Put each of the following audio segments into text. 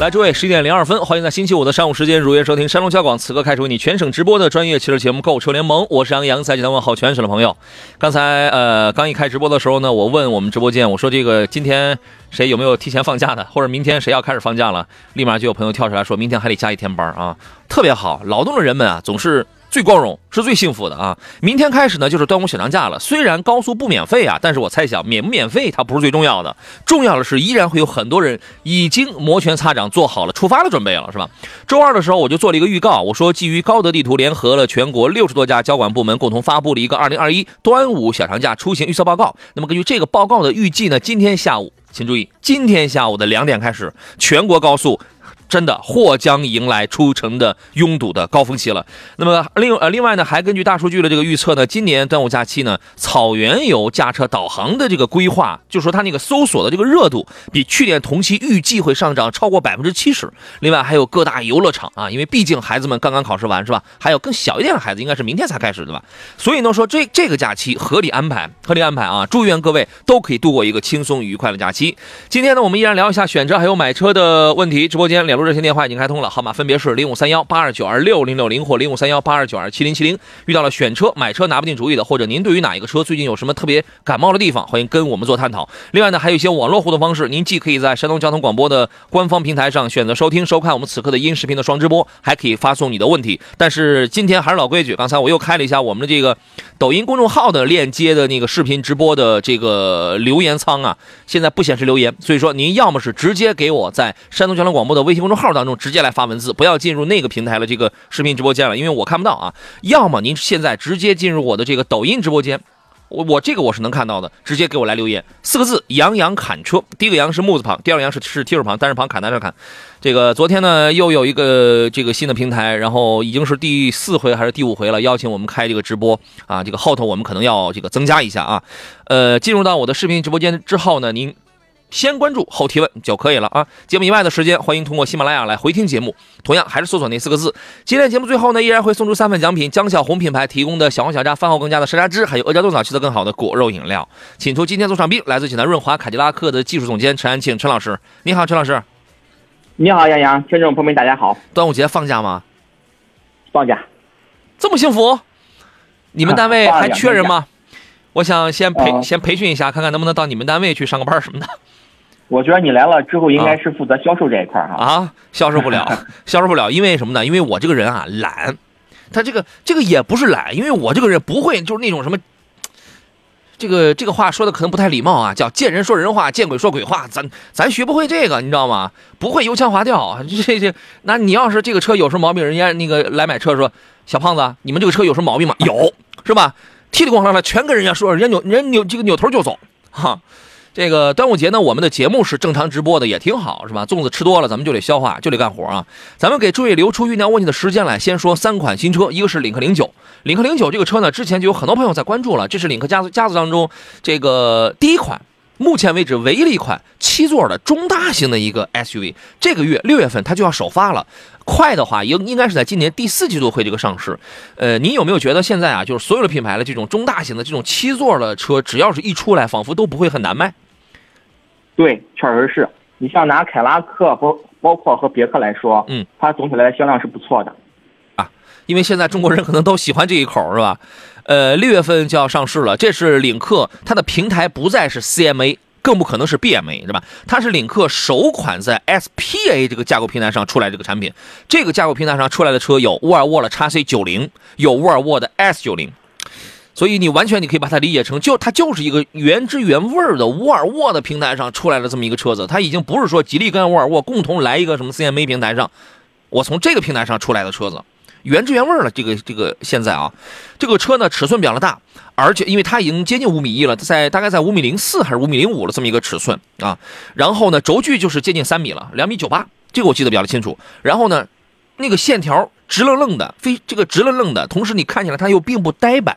来，诸位，十一点零二分，欢迎在星期五的上午时间如约收听山东交广此刻开始为你全省直播的专业汽车节目《购车联盟》，我是杨洋，在济南问候全省的朋友。刚才呃，刚一开直播的时候呢，我问我们直播间，我说这个今天谁有没有提前放假的，或者明天谁要开始放假了，立马就有朋友跳出来说，明天还得加一天班啊，特别好，劳动的人们啊，总是。最光荣是最幸福的啊！明天开始呢，就是端午小长假了。虽然高速不免费啊，但是我猜想免不免费它不是最重要的，重要的是依然会有很多人已经摩拳擦掌，做好了出发的准备了，是吧？周二的时候我就做了一个预告，我说基于高德地图联合了全国六十多家交管部门，共同发布了一个二零二一端午小长假出行预测报告。那么根据这个报告的预计呢，今天下午，请注意，今天下午的两点开始，全国高速。真的或将迎来出城的拥堵的高峰期了。那么另呃另外呢，还根据大数据的这个预测呢，今年端午假期呢，草原游驾车导航的这个规划，就说它那个搜索的这个热度比去年同期预计会上涨超过百分之七十。另外还有各大游乐场啊，因为毕竟孩子们刚刚考试完是吧？还有更小一点的孩子，应该是明天才开始对吧？所以呢，说这这个假期合理安排，合理安排啊！祝愿各位都可以度过一个轻松愉快的假期。今天呢，我们依然聊一下选车还有买车的问题。直播间两热线电话已经开通了，号码分别是零五三幺八二九二六零六零或零五三幺八二九二七零七零。遇到了选车、买车拿不定主意的，或者您对于哪一个车最近有什么特别感冒的地方，欢迎跟我们做探讨。另外呢，还有一些网络互动方式，您既可以在山东交通广播的官方平台上选择收听收看我们此刻的音视频的双直播，还可以发送你的问题。但是今天还是老规矩，刚才我又开了一下我们的这个抖音公众号的链接的那个视频直播的这个留言仓啊，现在不显示留言，所以说您要么是直接给我在山东交通广播的微信公众号当中直接来发文字，不要进入那个平台的这个视频直播间了，因为我看不到啊。要么您现在直接进入我的这个抖音直播间。我我这个我是能看到的，直接给我来留言，四个字“杨洋砍车”，第一个“杨”是木字旁，第二个“杨”是是提手旁，单人旁，砍单人砍。这个昨天呢，又有一个这个新的平台，然后已经是第四回还是第五回了，邀请我们开这个直播啊，这个后头我们可能要这个增加一下啊。呃，进入到我的视频直播间之后呢，您。先关注后提问就可以了啊！节目以外的时间，欢迎通过喜马拉雅来回听节目，同样还是搜索那四个字。今天节目最后呢，依然会送出三份奖品：江小红品牌提供的小红小扎饭后更加的山楂汁，还有阿胶冻枣吃的更好的果肉饮料。请出今天座上宾，来自济南润华凯迪拉克的技术总监陈安庆陈老师。你好，陈老师。你好，杨洋，听众朋友们，大家好。端午节放假吗？放假。这么幸福？你们单位 还缺人吗？我想先培、哦先培训一下，看看能不能到你们单位去上个班什么的我觉得你来了之后，应该是负责销售这一块。啊。销售不了，销售不了，因为什么呢？因为我这个人啊懒，他这个这个也不是懒，因为我这个人不会就是那种什么。这个这个话说的可能不太礼貌啊，叫见人说人话，见鬼说鬼话。咱咱学不会这个，你知道吗？不会油腔滑调。这这，那你要是这个车有什么毛病，人家那个来买车说，小胖子，你们这个车有什么毛病吗？有，是吧？踢里咣啷的全跟人家说，人家扭人家扭这个扭头就走，哈。这个端午节呢，我们的节目是正常直播的，也挺好，是吧？粽子吃多了，咱们就得消化，就得干活啊。咱们给诸位留出酝酿问题的时间来，先说三款新车，一个是领克零九，领克零九这个车呢，之前就有很多朋友在关注了，这是领克家族家族当中这个第一款。目前为止，唯一的一款七座的中大型的一个 SUV，这个月六月份它就要首发了，快的话应应该是在今年第四季度会这个上市。呃，您有没有觉得现在啊，就是所有的品牌的这种中大型的这种七座的车，只要是一出来，仿佛都不会很难卖？对，确实是。你像拿凯拉克包包括和别克来说，嗯，它总体来的销量是不错的。啊因为现在中国人可能都喜欢这一口，是吧？呃，六月份就要上市了，这是领克，它的平台不再是 CMA，更不可能是 BMA，是吧？它是领克首款在 SPA 这个架构平台上出来这个产品。这个架构平台上出来的车有沃尔沃的 x C 九零，有沃尔沃的 S 九零。所以你完全你可以把它理解成，就它就是一个原汁原味的沃尔沃的平台上出来的这么一个车子，它已经不是说吉利跟沃尔沃共同来一个什么 CMA 平台上，我从这个平台上出来的车子，原汁原味了。这个这个现在啊，这个车呢尺寸比较大，而且因为它已经接近五米一了，在大概在五米零四还是五米零五了这么一个尺寸啊。然后呢，轴距就是接近三米了，两米九八，这个我记得比较清楚。然后呢，那个线条直愣愣的，非这个直愣愣的，同时你看起来它又并不呆板。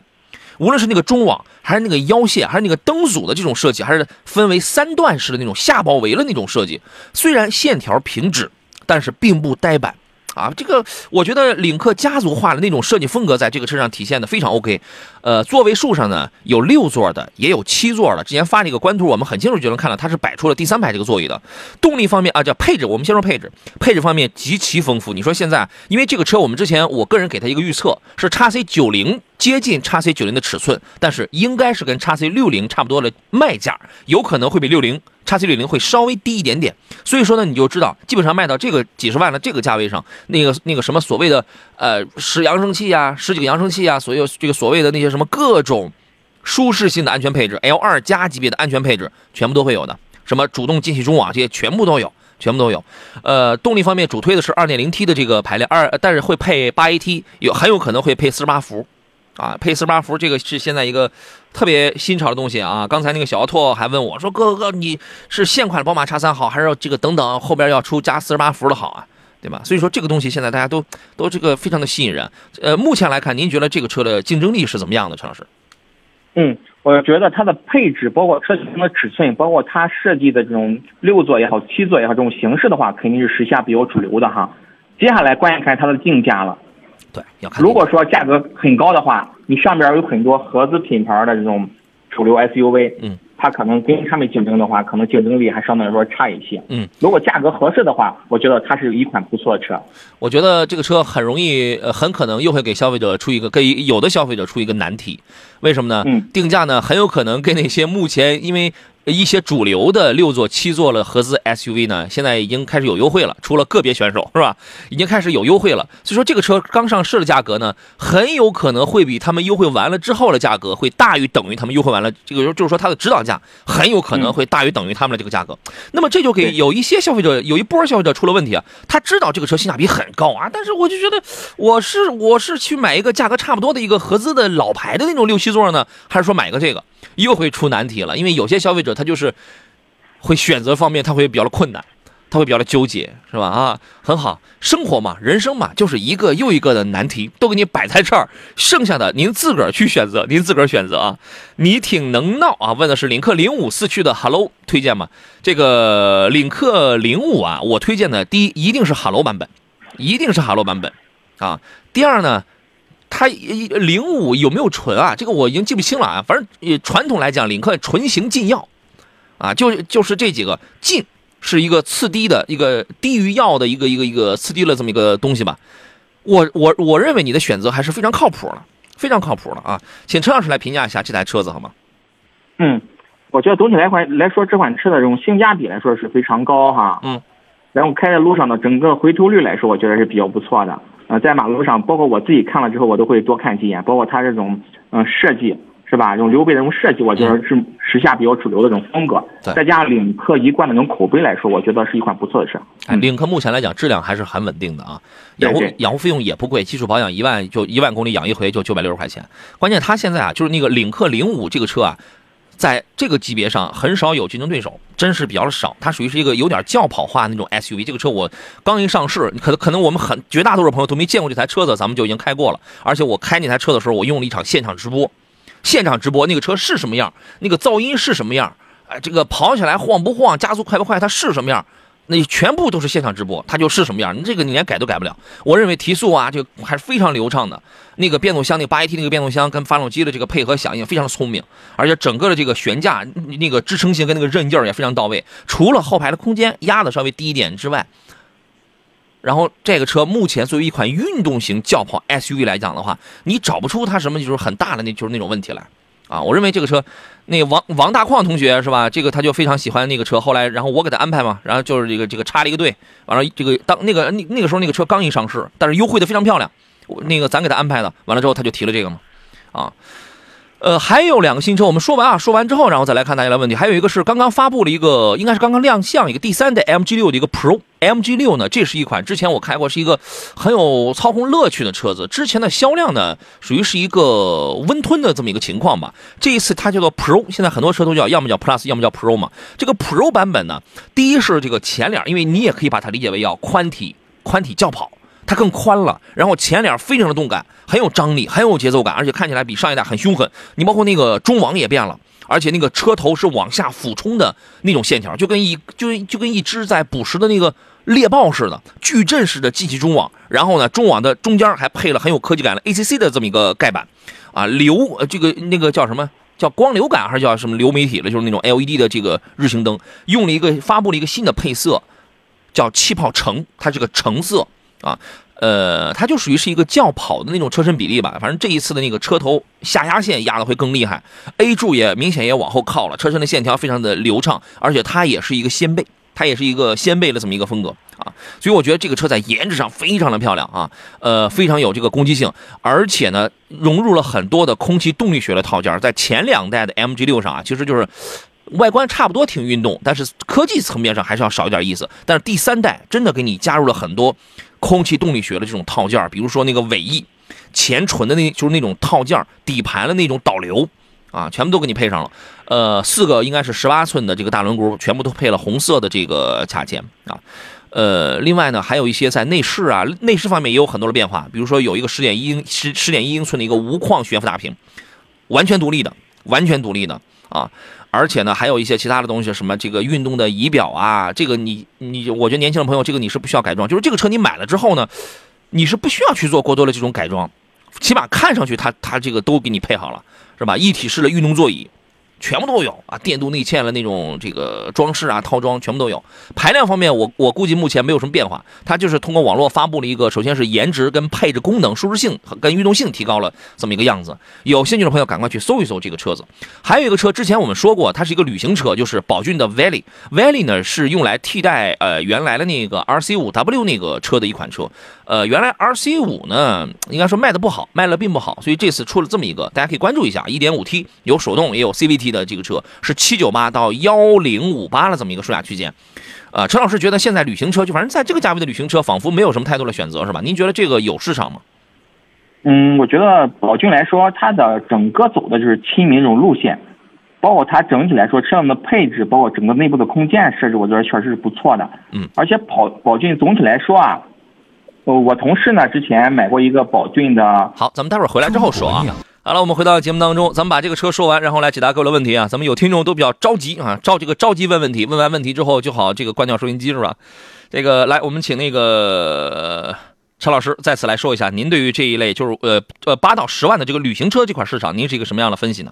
无论是那个中网，还是那个腰线，还是那个灯组的这种设计，还是分为三段式的那种下包围的那种设计，虽然线条平直，但是并不呆板。啊，这个我觉得领克家族化的那种设计风格在这个车上体现的非常 OK。呃，座位数上呢有六座的，也有七座的。之前发了一个官图，我们很清楚就能看到它是摆出了第三排这个座椅的。动力方面啊，叫配置，我们先说配置，配置方面极其丰富。你说现在，因为这个车我们之前我个人给它一个预测是 x C 九零接近叉 C 九零的尺寸，但是应该是跟叉 C 六零差不多的卖价，有可能会比六零。叉 C 六零会稍微低一点点，所以说呢，你就知道，基本上卖到这个几十万的这个价位上，那个那个什么所谓的呃十扬声器呀，十几个扬声器啊，所有这个所谓的那些什么各种舒适性的安全配置，L 二加级别的安全配置，全部都会有的，什么主动进气中网这些全部都有，全部都有。呃，动力方面主推的是二点零 T 的这个排量，二但是会配八 AT，有很有可能会配四十八伏。啊，配四十八伏这个是现在一个特别新潮的东西啊！刚才那个小奥拓还问我说：“哥哥，你是现款的宝马叉三好，还是要这个等等后边要出加四十八伏的好啊？对吧？”所以说这个东西现在大家都都这个非常的吸引人。呃，目前来看，您觉得这个车的竞争力是怎么样的，陈老师？嗯，我觉得它的配置，包括车型的尺寸，包括它设计的这种六座也好、七座也好，这种形式的话，肯定是时下比较主流的哈。接下来关键看它的定价了。对，要看。如果说价格很高的话，你上边有很多合资品牌的这种主流 SUV，嗯，它可能跟他们竞争的话，可能竞争力还相对来说差一些。嗯，如果价格合适的话，我觉得它是一款不错的车。我觉得这个车很容易，呃，很可能又会给消费者出一个，给有的消费者出一个难题。为什么呢？嗯，定价呢，很有可能跟那些目前因为。一些主流的六座、七座的合资 SUV 呢，现在已经开始有优惠了，除了个别选手是吧？已经开始有优惠了。所以说这个车刚上市的价格呢，很有可能会比他们优惠完了之后的价格会大于等于他们优惠完了这个，就是说它的指导价很有可能会大于等于他们的这个价格。那么这就给有一些消费者有一波消费者出了问题啊，他知道这个车性价比很高啊，但是我就觉得我是我是去买一个价格差不多的一个合资的老牌的那种六七座呢，还是说买个这个？又会出难题了，因为有些消费者他就是会选择方面他会比较的困难，他会比较的纠结，是吧？啊，很好，生活嘛，人生嘛，就是一个又一个的难题都给你摆在这儿，剩下的您自个儿去选择，您自个儿选择啊。你挺能闹啊，问的是领克零五四驱的 Hello 推荐吗？这个领克零五啊，我推荐的第一一定是 Hello 版本，一定是 Hello 版本啊。第二呢？它零五有没有纯啊？这个我已经记不清了啊。反正传统来讲，领克纯型禁药，啊，就就是这几个禁是一个次低的一个低于药的一个一个一个次低了这么一个东西吧。我我我认为你的选择还是非常靠谱的，非常靠谱的啊。请陈老师来评价一下这台车子好吗？嗯，我觉得总体来款来说，这款车的这种性价比来说是非常高哈。嗯，然后开在路上的整个回头率来说，我觉得是比较不错的。呃，在马路上，包括我自己看了之后，我都会多看几眼。包括它这种，嗯，设计是吧？用溜背的这种设计，我觉得是时下比较主流的这种风格。再加上领克一贯的那种口碑来说，我觉得是一款不错的车。哎，领克目前来讲质量还是很稳定的啊，养护养护费用也不贵，基础保养一万就一万公里养一回就九百六十块钱。关键它现在啊，就是那个领克零五这个车啊。在这个级别上很少有竞争对手，真是比较少。它属于是一个有点轿跑化那种 SUV。这个车我刚一上市，可能可能我们很绝大多数朋友都没见过这台车子，咱们就已经开过了。而且我开那台车的时候，我用了一场现场直播，现场直播那个车是什么样，那个噪音是什么样，哎，这个跑起来晃不晃，加速快不快，它是什么样。那全部都是现场直播，它就是什么样，你这个你连改都改不了。我认为提速啊，就还是非常流畅的。那个变速箱，那八 AT 那个变速箱跟发动机的这个配合响应非常的聪明，而且整个的这个悬架那个支撑性跟那个韧劲儿也非常到位。除了后排的空间压的稍微低一点之外，然后这个车目前作为一款运动型轿跑 SUV 来讲的话，你找不出它什么就是很大的那就是那种问题来。啊，我认为这个车，那个王王大矿同学是吧？这个他就非常喜欢那个车。后来，然后我给他安排嘛，然后就是这个这个插了一个队，完了这个当那个那那个时候那个车刚一上市，但是优惠的非常漂亮。那个咱给他安排的，完了之后他就提了这个嘛。啊，呃，还有两个新车，我们说完啊，说完之后，然后再来看大家的问题。还有一个是刚刚发布了一个，应该是刚刚亮相一个第三代 MG 六的一个 Pro MG 六呢，这是一款之前我开过，是一个很有操控乐趣的车子。之前的销量呢，属于是一个温吞的这么一个情况吧。这一次它叫做 Pro，现在很多车都叫要么叫 Plus，要么叫 Pro 嘛。这个 Pro 版本呢，第一是这个前脸，因为你也可以把它理解为要宽体宽体轿跑。它更宽了，然后前脸非常的动感，很有张力，很有节奏感，而且看起来比上一代很凶狠。你包括那个中网也变了，而且那个车头是往下俯冲的那种线条，就跟一就就跟一只在捕食的那个猎豹式的，矩阵式的进气中网。然后呢，中网的中间还配了很有科技感的 ACC 的这么一个盖板，啊，流呃这个那个叫什么叫光流感还是叫什么流媒体了？就是那种 LED 的这个日行灯，用了一个发布了一个新的配色，叫气泡橙，它是个橙色。啊，呃，它就属于是一个轿跑的那种车身比例吧。反正这一次的那个车头下压线压的会更厉害，A 柱也明显也往后靠了，车身的线条非常的流畅，而且它也是一个掀背，它也是一个掀背的这么一个风格啊。所以我觉得这个车在颜值上非常的漂亮啊，呃，非常有这个攻击性，而且呢，融入了很多的空气动力学的套件，在前两代的 MG 六上啊，其实就是。外观差不多挺运动，但是科技层面上还是要少一点意思。但是第三代真的给你加入了很多空气动力学的这种套件，比如说那个尾翼、前唇的那，就是那种套件，底盘的那种导流啊，全部都给你配上了。呃，四个应该是十八寸的这个大轮毂，全部都配了红色的这个卡钳啊。呃，另外呢，还有一些在内饰啊，内饰方面也有很多的变化，比如说有一个十点一英十十点一英寸的一个无框悬浮大屏，完全独立的，完全独立的啊。而且呢，还有一些其他的东西，什么这个运动的仪表啊，这个你你，我觉得年轻的朋友，这个你是不需要改装，就是这个车你买了之后呢，你是不需要去做过多的这种改装，起码看上去它它这个都给你配好了，是吧？一体式的运动座椅。全部都有啊，电镀内嵌了那种这个装饰啊，套装全部都有。排量方面，我我估计目前没有什么变化，它就是通过网络发布了一个，首先是颜值跟配置功能、舒适性跟运动性提高了这么一个样子。有兴趣的朋友赶快去搜一搜这个车子。还有一个车，之前我们说过，它是一个旅行车，就是宝骏的 Valley。Valley 呢是用来替代呃原来的那个 RC5W 那个车的一款车。呃，原来 RC5 呢应该说卖的不好，卖了并不好，所以这次出了这么一个，大家可以关注一下，1.5T 有手动也有 CVT。的这个车是七九八到幺零五八的这么一个售价区间，呃，陈老师觉得现在旅行车就反正在这个价位的旅行车仿佛没有什么太多的选择，是吧？您觉得这个有市场吗？嗯，我觉得宝骏来说，它的整个走的就是亲民这种路线，包括它整体来说车上的配置，包括整个内部的空间设置，我觉得确实是不错的。嗯，而且宝宝骏总体来说啊，呃，我同事呢之前买过一个宝骏的，好，咱们待会儿回来之后说啊。好了，我们回到节目当中，咱们把这个车说完，然后来解答各位的问题啊。咱们有听众都比较着急啊，着这个着急问问题，问完问题之后就好这个关掉收音机是吧？这个来，我们请那个陈老师再次来说一下，您对于这一类就是呃呃八到十万的这个旅行车这块市场，您是一个什么样的分析呢？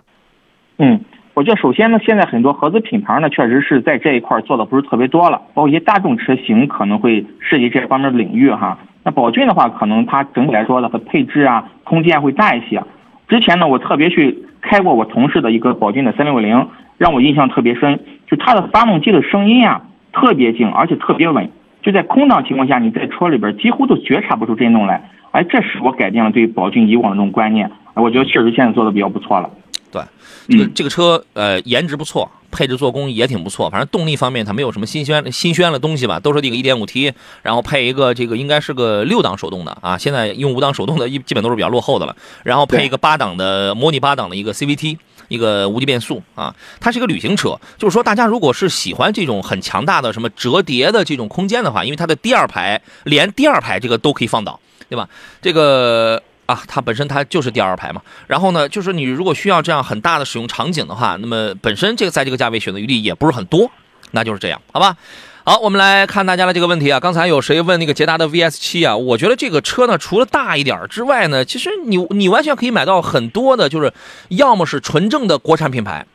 嗯，我觉得首先呢，现在很多合资品牌呢，确实是在这一块做的不是特别多了，包括一些大众车型可能会涉及这方面的领域哈。那宝骏的话，可能它整体来说的和配置啊、空间会大一些。之前呢，我特别去开过我同事的一个宝骏的三六零，让我印象特别深。就它的发动机的声音啊，特别静，而且特别稳。就在空档情况下，你在车里边几乎都觉察不出震动来。哎，这使我改变了对宝骏以往的这种观念。我觉得确实现在做的比较不错了。对，这个这个车呃颜值不错，配置做工也挺不错。反正动力方面它没有什么新鲜新鲜的东西吧，都是这个 1.5T，然后配一个这个应该是个六档手动的啊。现在用五档手动的，一基本都是比较落后的了。然后配一个八档的模拟八档的一个 CVT，一个无级变速啊。它是一个旅行车，就是说大家如果是喜欢这种很强大的什么折叠的这种空间的话，因为它的第二排连第二排这个都可以放倒，对吧？这个。啊，它本身它就是第二排嘛，然后呢，就是你如果需要这样很大的使用场景的话，那么本身这个在这个价位选择余地也不是很多，那就是这样，好吧？好，我们来看大家的这个问题啊，刚才有谁问那个捷达的 VS 七啊？我觉得这个车呢，除了大一点之外呢，其实你你完全可以买到很多的，就是要么是纯正的国产品牌，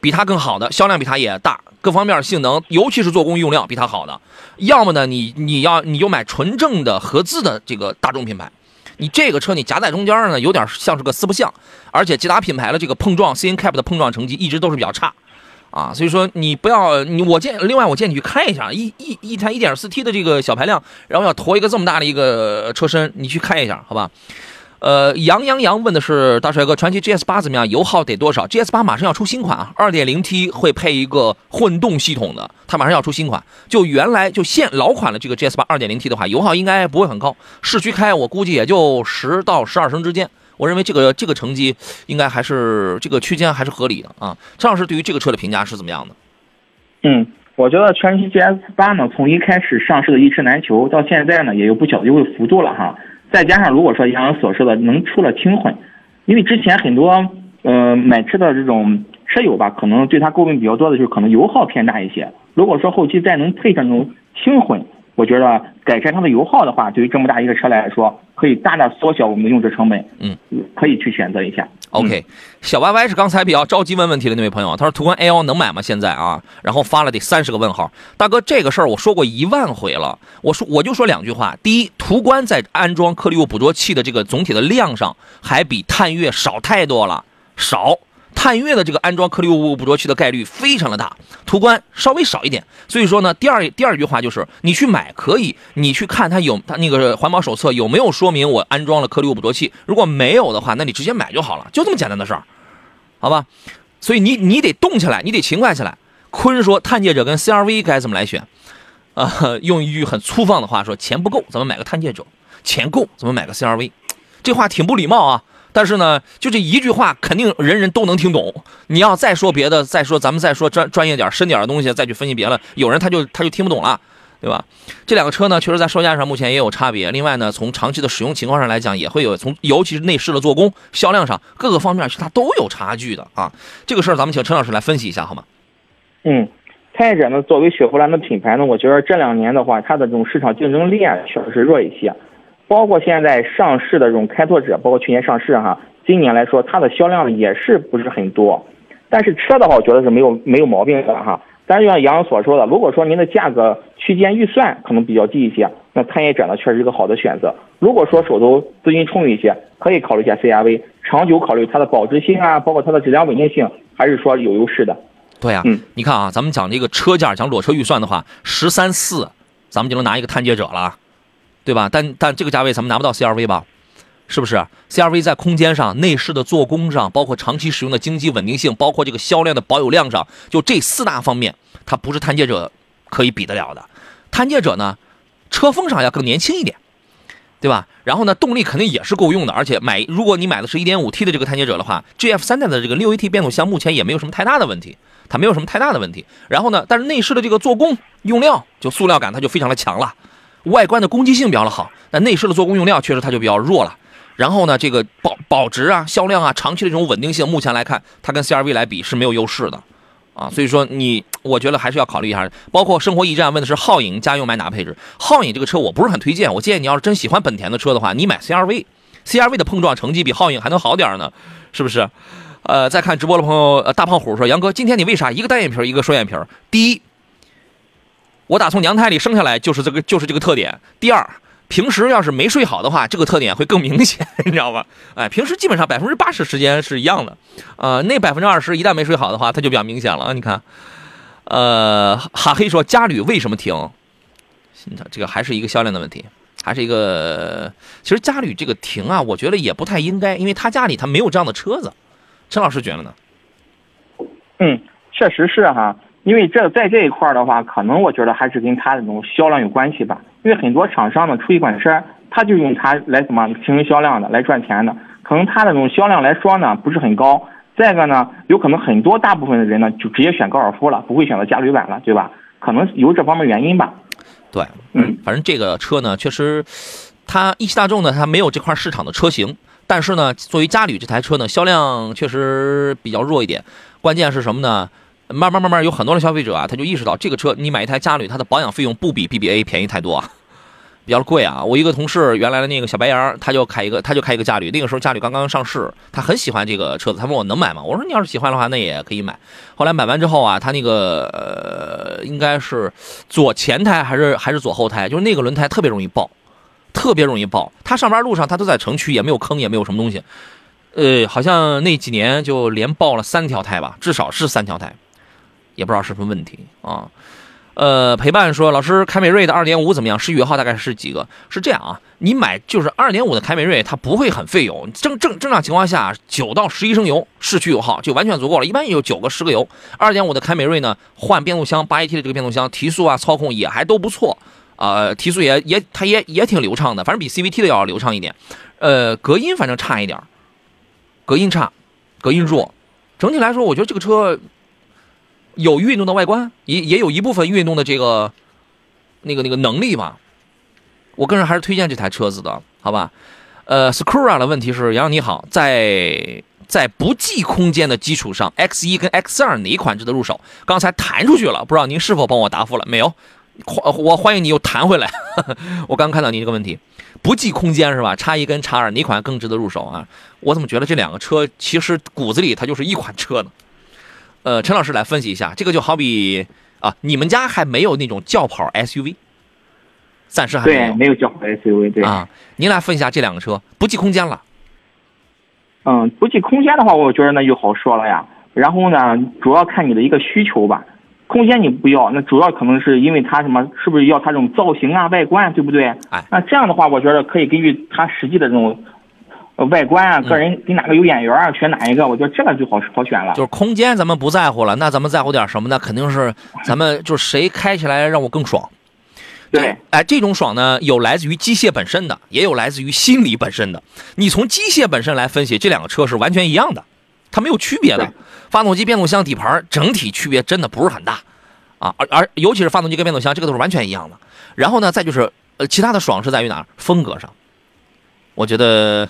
比它更好的销量比它也大，各方面性能，尤其是做工用料比它好的，要么呢，你你要你就买纯正的合资的这个大众品牌。你这个车你夹在中间呢，有点像是个四不像，而且其他品牌的这个碰撞 C N CAP 的碰撞成绩一直都是比较差，啊，所以说你不要你我建另外我建议你去看一下一一一台一点四 T 的这个小排量，然后要驮一个这么大的一个车身，你去开一下，好吧？呃，杨洋洋问的是大帅哥，传祺 GS 八怎么样？油耗得多少？GS 八马上要出新款啊，二点零 T 会配一个混动系统的，它马上要出新款。就原来就现老款的这个 GS 八二点零 T 的话，油耗应该不会很高，市区开我估计也就十到十二升之间。我认为这个这个成绩应该还是这个区间还是合理的啊。陈老师对于这个车的评价是怎么样的？嗯，我觉得传祺 GS 八呢，从一开始上市的一车难求，到现在呢也有不小的优惠幅度了哈。再加上如果说杨洋所说的能出了轻混，因为之前很多呃买车的这种车友吧，可能对他诟病比较多的就是可能油耗偏大一些。如果说后期再能配上那种轻混，我觉得改善它的油耗的话，对于这么大一个车来说，可以大大缩小我们的用车成本。嗯，可以去选择一下。OK，小 Y Y 是刚才比较着急问问题的那位朋友，他说途观 L 能买吗？现在啊，然后发了得三十个问号。大哥，这个事儿我说过一万回了，我说我就说两句话。第一，途观在安装颗粒物捕捉器的这个总体的量上，还比探岳少太多了，少。探岳的这个安装颗粒物捕捉器的概率非常的大，途观稍微少一点。所以说呢，第二第二句话就是，你去买可以，你去看它有它那个环保手册有没有说明我安装了颗粒物捕捉器。如果没有的话，那你直接买就好了，就这么简单的事儿，好吧？所以你你得动起来，你得勤快起来。坤说探界者跟 CRV 该怎么来选？啊、用一句很粗放的话说，钱不够，咱们买个探界者；钱够，咱们买个 CRV。这话挺不礼貌啊。但是呢，就这一句话，肯定人人都能听懂。你要再说别的，再说咱们再说专专业点、深点的东西，再去分析别的，有人他就他就听不懂了，对吧？这两个车呢，确实在售价上目前也有差别。另外呢，从长期的使用情况上来讲，也会有从尤其是内饰的做工、销量上各个方面，其实它都有差距的啊。这个事儿咱们请陈老师来分析一下好吗？嗯，探界者呢，作为雪佛兰的品牌呢，我觉得这两年的话，它的这种市场竞争力啊，确实是弱一些。包括现在上市的这种开拓者，包括去年上市哈，今年来说它的销量也是不是很多。但是车的话，我觉得是没有没有毛病的哈。但是就像杨所说的，如果说您的价格区间预算可能比较低一些，那探界者呢确实是一个好的选择。如果说手头资金充裕一些，可以考虑一下 CRV，长久考虑它的保值性啊，包括它的质量稳定性，还是说有优势的。对呀、嗯你看啊，咱们讲这个车价，讲裸车预算的话，十三四，咱们就能拿一个探界者了，对吧？但但这个价位咱们拿不到 CRV 吧？是不是？CRV 在空间上、内饰的做工上，包括长期使用的经济稳定性，包括这个销量的保有量上，就这四大方面，它不是探界者可以比得了的。探界者呢，车风上要更年轻一点，对吧？然后呢，动力肯定也是够用的，而且买如果你买的是 1.5T 的这个探界者的话，GF 三代的这个 6AT 变速箱目前也没有什么太大的问题，它没有什么太大的问题。然后呢，但是内饰的这个做工用料，就塑料感它就非常的强了，外观的攻击性比较的好，但内饰的做工用料确实它就比较弱了。然后呢，这个保保值啊、销量啊、长期的这种稳定性，目前来看，它跟 CRV 来比是没有优势的，啊，所以说你，我觉得还是要考虑一下。包括生活驿站问的是皓影家用买哪配置？皓影这个车我不是很推荐，我建议你要是真喜欢本田的车的话，你买 CRV，CRV 的碰撞成绩比皓影还能好点呢，是不是？呃，再看直播的朋友，呃，大胖虎说，杨哥，今天你为啥一个单眼皮一个双眼皮？第一，我打从娘胎里生下来就是这个就是这个特点。第二。平时要是没睡好的话，这个特点会更明显，你知道吧？哎，平时基本上百分之八十时间是一样的，呃，那百分之二十一旦没睡好的话，它就比较明显了。你看，呃，哈黑说家里为什么停？这个还是一个销量的问题，还是一个，其实家里这个停啊，我觉得也不太应该，因为他家里他没有这样的车子。陈老师觉得呢？嗯，确实是哈，因为这在这一块儿的话，可能我觉得还是跟它的这种销量有关系吧。因为很多厂商呢出一款车，他就用它来怎么提升销量的，来赚钱的。可能它的这种销量来说呢不是很高。再一个呢，有可能很多大部分的人呢就直接选高尔夫了，不会选择加旅版了，对吧？可能有这方面原因吧。对，嗯，反正这个车呢，确实，它一汽大众呢，它没有这块市场的车型，但是呢，作为嘉旅这台车呢，销量确实比较弱一点。关键是什么呢？慢慢慢慢，有很多的消费者啊，他就意识到这个车，你买一台嘉旅，它的保养费用不比 BBA 便宜太多，比较贵啊。我一个同事原来的那个小白杨，他就开一个，他就开一个嘉旅，那个时候嘉旅刚刚上市，他很喜欢这个车子，他问我能买吗？我说你要是喜欢的话，那也可以买。后来买完之后啊，他那个，应该是左前胎还是还是左后胎，就是那个轮胎特别容易爆，特别容易爆。他上班路上他都在城区，也没有坑，也没有什么东西。呃，好像那几年就连爆了三条胎吧，至少是三条胎，也不知道是什么问题啊。呃，陪伴说，老师，凯美瑞的二点五怎么样？市区油耗大概是几个？是这样啊，你买就是二点五的凯美瑞，它不会很费油，正正正常情况下，九到十一升油，市区油耗就完全足够了，一般也有九个十个油。二点五的凯美瑞呢，换变速箱八 AT 的这个变速箱，提速啊、操控也还都不错，呃，提速也也它也也挺流畅的，反正比 CVT 的要流畅一点。呃，隔音反正差一点儿，隔音差，隔音弱。整体来说，我觉得这个车有运动的外观，也也有一部分运动的这个那个那个能力吧。我个人还是推荐这台车子的，好吧？呃，Sakura 的问题是，杨洋你好，在在不计空间的基础上，X 一跟 X 二哪一款值得入手？刚才弹出去了，不知道您是否帮我答复了？没有，我欢迎你又弹回来。我刚看到您这个问题，不计空间是吧？？x 一跟 x 二哪款更值得入手啊？我怎么觉得这两个车其实骨子里它就是一款车呢？呃，陈老师来分析一下，这个就好比啊，你们家还没有那种轿跑 SUV，暂时还没对，有没有轿跑 SUV，对，啊。您来分析一下这两个车，不计空间了，嗯，不计空间的话，我觉得那就好说了呀。然后呢，主要看你的一个需求吧。空间你不要，那主要可能是因为它什么，是不是要它这种造型啊、外观，对不对？哎那这样的话，我觉得可以根据它实际的这种呃外观啊、个人跟哪个有眼缘啊，选哪一个，我觉得这个就好好选了。就是空间咱们不在乎了，那咱们在乎点什么呢？肯定是咱们就是谁开起来让我更爽。对，哎，这种爽呢，有来自于机械本身的，也有来自于心理本身的。你从机械本身来分析，这两个车是完全一样的，它没有区别的。发动机、变速箱、底盘整体区别真的不是很大啊，而而尤其是发动机跟变速箱，这个都是完全一样的。然后呢，再就是呃，其他的爽是在于哪儿？风格上，我觉得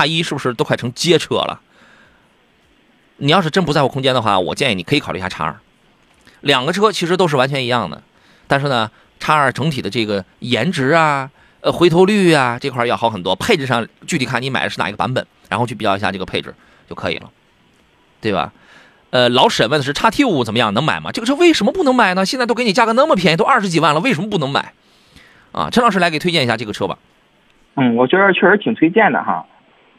叉一是不是都快成街车了？你要是真不在乎空间的话，我建议你可以考虑一下叉二。两个车其实都是完全一样的，但是呢，叉二整体的这个颜值啊、呃回头率啊这块要好很多。配置上具体看你买的是哪一个版本，然后去比较一下这个配置就可以了，对吧？呃，老沈问的是叉 T 五怎么样，能买吗？这个车为什么不能买呢？现在都给你价格那么便宜，都二十几万了，为什么不能买？啊，陈老师来给推荐一下这个车吧。嗯，我觉得确实挺推荐的哈。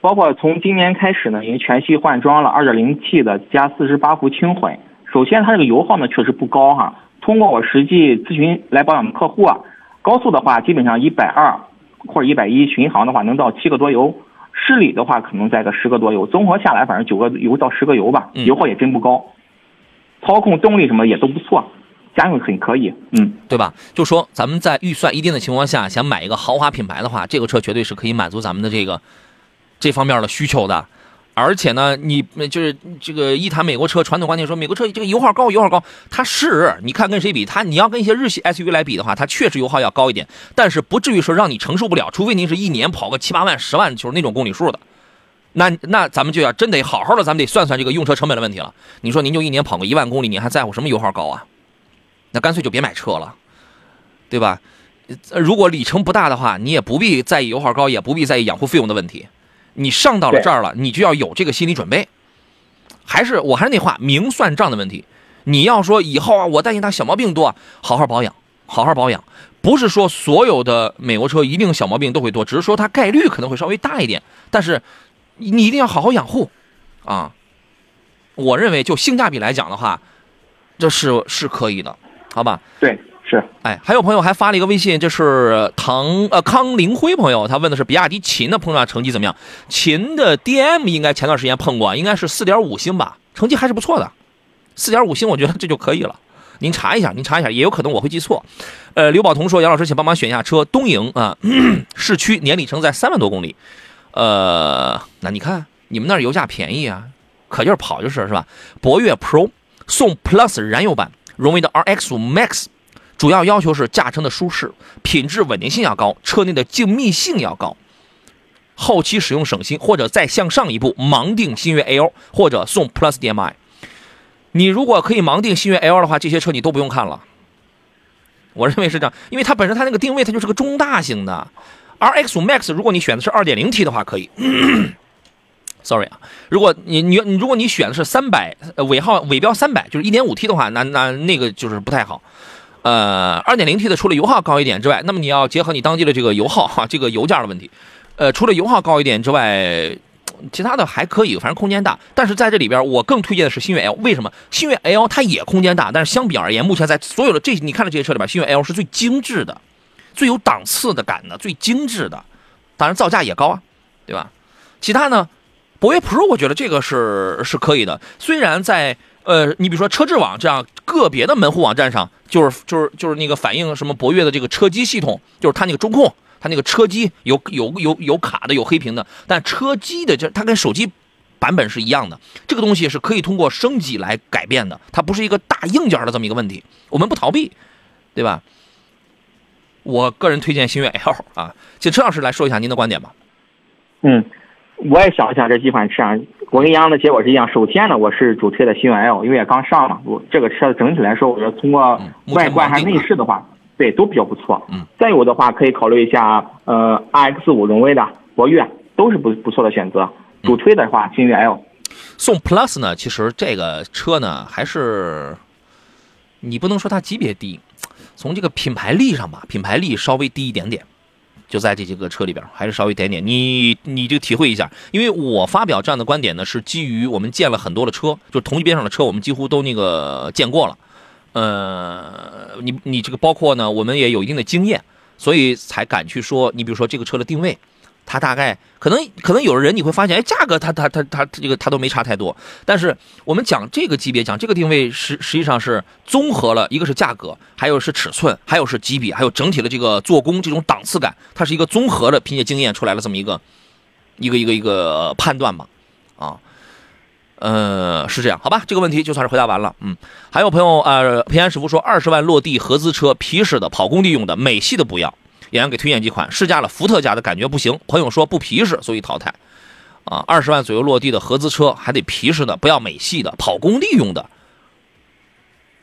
包括从今年开始呢，已经全系换装了 2.0T 的加48伏轻混。首先，它这个油耗呢确实不高哈。通过我实际咨询来保养的客户啊，高速的话基本上一百二或者一百一巡航的话能到七个多油，市里的话可能在个十个多油，综合下来反正九个油到十个油吧，嗯油耗也真不高。操控动力什么也都不错，家用很可以。嗯，对吧？就说咱们在预算一定的情况下，想买一个豪华品牌的话，这个车绝对是可以满足咱们的这个这方面的需求的。而且呢，你就是这个一谈美国车，传统观念说美国车这个油耗高，油耗高，它是你看跟谁比？它你要跟一些日系 SUV 来比的话，它确实油耗要高一点，但是不至于说让你承受不了，除非您是一年跑个七八万、十万，就是那种公里数的。那那咱们就要真得好好的，咱们得算算这个用车成本的问题了。你说您就一年跑个一万公里，你还在乎什么油耗高啊？那干脆就别买车了，对吧？如果里程不大的话，你也不必在意油耗高，也不必在意养护费用的问题。你上到了这儿了，你就要有这个心理准备。还是我还是那话，明算账的问题。你要说以后啊，我担心他小毛病多，好好保养，好好保养。不是说所有的美国车一定小毛病都会多，只是说它概率可能会稍微大一点。但是你一定要好好养护啊。我认为就性价比来讲的话，这是是可以的，好吧？对，是。哎，还有朋友还发了一个微信，这是唐呃康凌辉朋友，他问的是比亚迪秦的碰撞成绩怎么样？秦的 DM 应该前段时间碰过，应该是四点五星吧，成绩还是不错的，四点五星我觉得这就可以了。您查一下，您查一下，也有可能我会记错。呃，刘宝彤说，杨老师，请帮忙选一下车，东营啊，市区年里程在三万多公里。呃，那你看你们那儿油价便宜啊，可劲儿跑就是是吧？博越 Pro 送 Plus 燃油版，荣威的 RX 五 Max，主要要求是驾乘的舒适、品质稳定性要高，车内的静谧性要高，后期使用省心，或者再向上一步，盲定星越 L 或者送 Plus DMI。你如果可以盲定星越 L 的话，这些车你都不用看了。我认为是这样，因为它本身它那个定位它就是个中大型的，RX 五 Max 如果你选的是 2.0T 的话可以。Sorry 啊，如果你你你如果你选的是三百尾号尾标三百，就是一点五 T 的话，那那那个就是不太好。呃，二点零 T 的除了油耗高一点之外，那么你要结合你当地的这个油耗哈，这个油价的问题。呃，除了油耗高一点之外，其他的还可以，反正空间大。但是在这里边，我更推荐的是星越 L。为什么？星越 L 它也空间大，但是相比而言，目前在所有的这你看的这些车里边，星越 L 是最精致的、最有档次的感的、最精致的。当然造价也高啊，对吧？其他呢，博越 Pro 我觉得这个是是可以的。虽然在呃，你比如说车质网这样个别的门户网站上，就是就是就是那个反映什么博越的这个车机系统，就是它那个中控。它那个车机有有有有卡的，有黑屏的，但车机的这它跟手机版本是一样的，这个东西是可以通过升级来改变的，它不是一个大硬件的这么一个问题，我们不逃避，对吧？我个人推荐星越 L 啊，请车老师来说一下您的观点吧。嗯，我也想一想这几款车啊，我跟杨洋的结果是一样。首先呢，我是主推的星越 L，因为也刚上嘛，我这个车整体来说，我觉得通过外观还内饰的话。对，都比较不错。嗯，再有的话可以考虑一下，呃，R X 五荣威的博越都是不不错的选择。主推的话，星越 L。宋 Plus 呢，其实这个车呢，还是你不能说它级别低，从这个品牌力上吧，品牌力稍微低一点点，就在这几个车里边还是稍微一点点。你你就体会一下，因为我发表这样的观点呢，是基于我们见了很多的车，就同一边上的车，我们几乎都那个见过了。呃，你你这个包括呢，我们也有一定的经验，所以才敢去说。你比如说这个车的定位，它大概可能可能有的人你会发现，哎，价格它它它它这个它都没差太多。但是我们讲这个级别，讲这个定位，实实际上是综合了一个是价格，还有是尺寸，还有是级别，还有整体的这个做工这种档次感，它是一个综合的，凭借经验出来了这么一个一个一个一个判断嘛，啊。呃，是这样，好吧，这个问题就算是回答完了。嗯，还有朋友呃，平安师傅说，二十万落地合资车，皮实的，跑工地用的，美系的不要。洋洋给推荐几款，试驾了福特家的感觉不行，朋友说不皮实，所以淘汰。啊，二十万左右落地的合资车，还得皮实的，不要美系的，跑工地用的，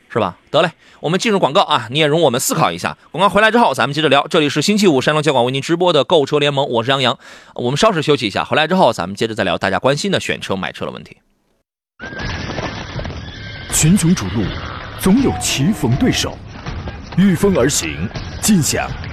是吧？得嘞，我们进入广告啊，你也容我们思考一下。广告回来之后，咱们接着聊。这里是星期五山东交广为您直播的购车联盟，我是杨洋。我们稍事休息一下，回来之后咱们接着再聊大家关心的选车买车的问题。群雄逐鹿，总有棋逢对手；御风而行，尽享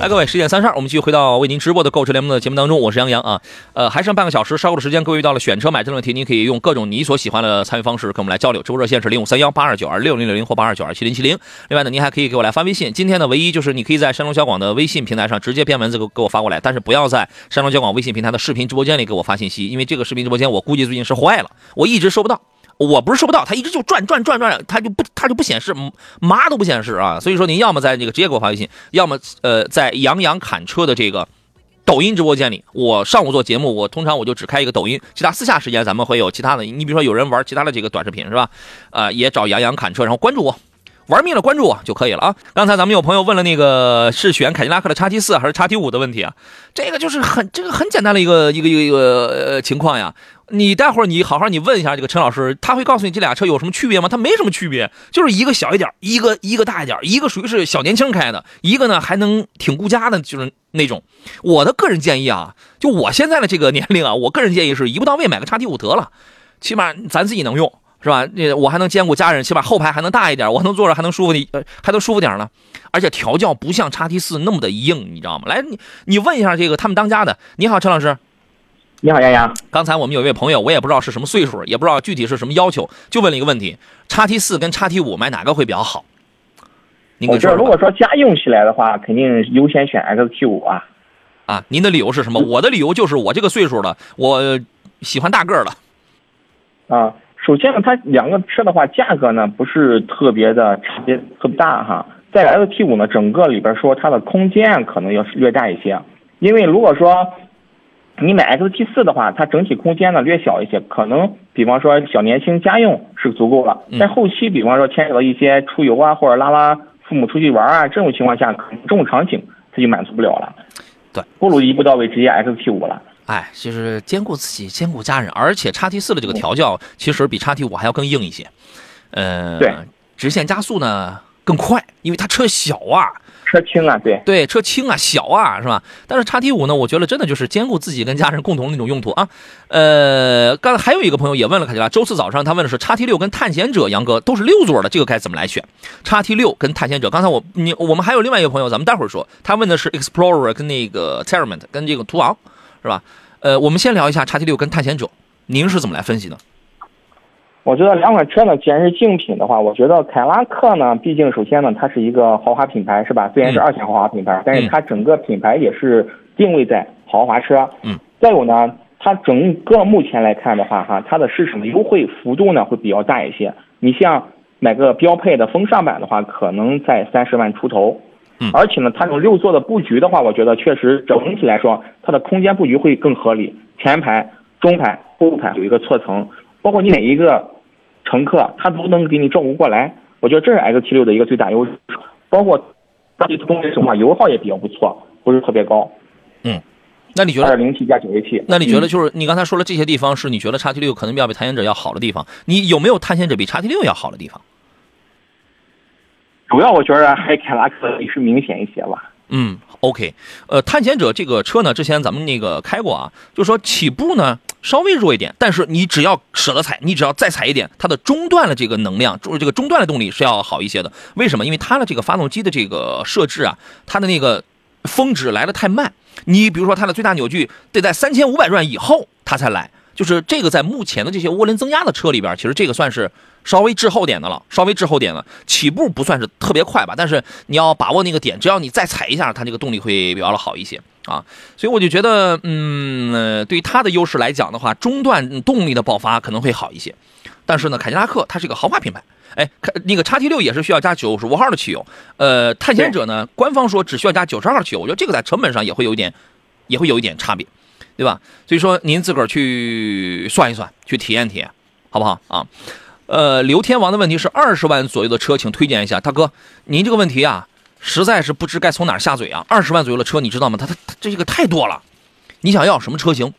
来，各位，十点三十二，我们继续回到为您直播的购车联盟的节目当中，我是杨洋啊。呃，还剩半个小时，稍后的时间，各位遇到了选车买车的问题，您可以用各种你所喜欢的参与方式跟我们来交流。直播热线是零五三幺八二九二六零六零或八二九二七零七零。另外呢，您还可以给我来发微信。今天呢，唯一就是你可以在山东交广的微信平台上直接编文字给给我发过来，但是不要在山东交广微信平台的视频直播间里给我发信息，因为这个视频直播间我估计最近是坏了，我一直收不到。我不是收不到，它一直就转转转转，它就不它就不显示，麻都不显示啊。所以说您要么在这个直接给我发微信，要么呃在杨洋侃车的这个抖音直播间里。我上午做节目，我通常我就只开一个抖音，其他私下时间咱们会有其他的。你比如说有人玩其他的这个短视频是吧？啊、也找杨洋侃车，然后关注我。玩命的关注我就可以了啊！刚才咱们有朋友问了那个是选凯迪拉克的叉 T 四还是叉 T 五的问题啊？这个就是很这个很简单的一个一个一个一个呃情况呀。你待会儿你好好你问一下这个陈老师，他会告诉你这俩车有什么区别吗？他没什么区别，就是一个小一点，一个一个大一点，一个属于是小年轻开的，一个呢还能挺顾家的，就是那种。我的个人建议啊，就我现在的这个年龄啊，我个人建议是一步到位买个叉 T 五得了，起码咱自己能用。是吧？那我还能兼顾家人，起码后排还能大一点，我还能坐着还能舒服你，呃，还能舒服点呢。而且调教不像叉 T 四那么的硬，你知道吗？来，你你问一下这个他们当家的。你好，陈老师。你好，杨洋。刚才我们有一位朋友，我也不知道是什么岁数，也不知道具体是什么要求，就问了一个问题：叉 T 四跟叉 T 五买哪个会比较好？您我这如果说家用起来的话，肯定优先选 XT 五啊。啊，您的理由是什么？我的理由就是我这个岁数了，我喜欢大个儿的。啊，首先呢，它两个车的话，价格呢不是特别的差别特别大哈。在 XT 五呢，整个里边说它的空间可能要略大一些，因为如果说你买 XT 四的话，它整体空间呢略小一些，可能比方说小年轻家用是足够了，嗯但后期比方说牵扯到一些出游啊或者拉拉父母出去玩啊这种情况下，可能这种场景它就满足不了了。对，不如一步到位直接 XT 五了。哎，就是兼顾自己，兼顾家人，而且叉 T 四的这个调教其实比叉 T 五还要更硬一些。呃，对，直线加速呢更快，因为它车小啊，车轻啊，对，对，车轻啊，小啊，是吧？但是叉 T 五呢，我觉得真的就是兼顾自己跟家人共同那种用途啊。呃，刚才还有一个朋友也问了凯迪拉，周四早上他问的是叉 T 六跟探险者，杨哥都是六座的，这个该怎么来选？叉 T 六跟探险者，刚才我你我们还有另外一个朋友，咱们待会儿说，他问的是 Explorer 跟那个 Terrament 跟这个途昂，是吧？呃，我们先聊一下叉 T 六跟探险者，您是怎么来分析的？我觉得两款车呢，既然是竞品的话，我觉得凯拉克呢，毕竟首先呢，它是一个豪华品牌，是吧？虽然是嗯二线豪华品牌，但是它整个品牌也是定位在豪华车。嗯。再有呢，它整个目前来看的话，哈，它的市场的优惠幅度呢会比较大一些。你像买个标配的风尚版的话，可能在三十万出头。嗯而且呢，它这种六座的布局的话，我觉得确实整体来说，它的空间布局会更合理。前排、中排、后排有一个错层，包括你哪一个乘客，他都能给你照顾过来。我觉得这是 X T 六的一个最大优势，包括它的动力的话，油耗也比较不错，不是特别高，嗯那你觉得？二点零 T 加九 AT。那你觉得嗯就是你刚才说了这些地方是你觉得叉 T 六可能要比探险者要好的地方？你有没有探险者比叉 T 六要好的地方？主要我觉得还是凯拉克也是明显一些吧。嗯，OK，呃，探险者这个车呢，之前咱们那个开过啊，就是说起步呢稍微弱一点，但是你只要舍得踩，你只要再踩一点，它的中段的这个能量，就是这个中段的动力是要好一些的。为什么？因为它的这个发动机的这个设置啊，它的那个峰值来的太慢。你比如说它的最大扭矩得在三千五百转以后它才来，就是这个在目前的这些涡轮增压的车里边，其实这个算是稍微滞后点的了，稍微滞后点的。起步不算是特别快吧，但是你要把握那个点，只要你再踩一下，它这个动力会比较的好一些啊。所以我就觉得，嗯，对于它的优势来讲的话，中段动力的爆发可能会好一些。但是呢，凯迪拉克它是一个豪华品牌，哎，那个叉 T 六也是需要加九十五号的汽油，呃，探险者呢，官方说只需要加九十二号汽油，我觉得这个在成本上也会有一点，也会有一点差别，对吧？所以说您自个儿去算一算，去体验体验，好不好啊？呃，刘天王的问题是二十万左右的车，请推荐一下，大哥，您这个问题啊，实在是不知该从哪下嘴啊。二十万左右的车，你知道吗？它它它这个太多了，你想要什么车型？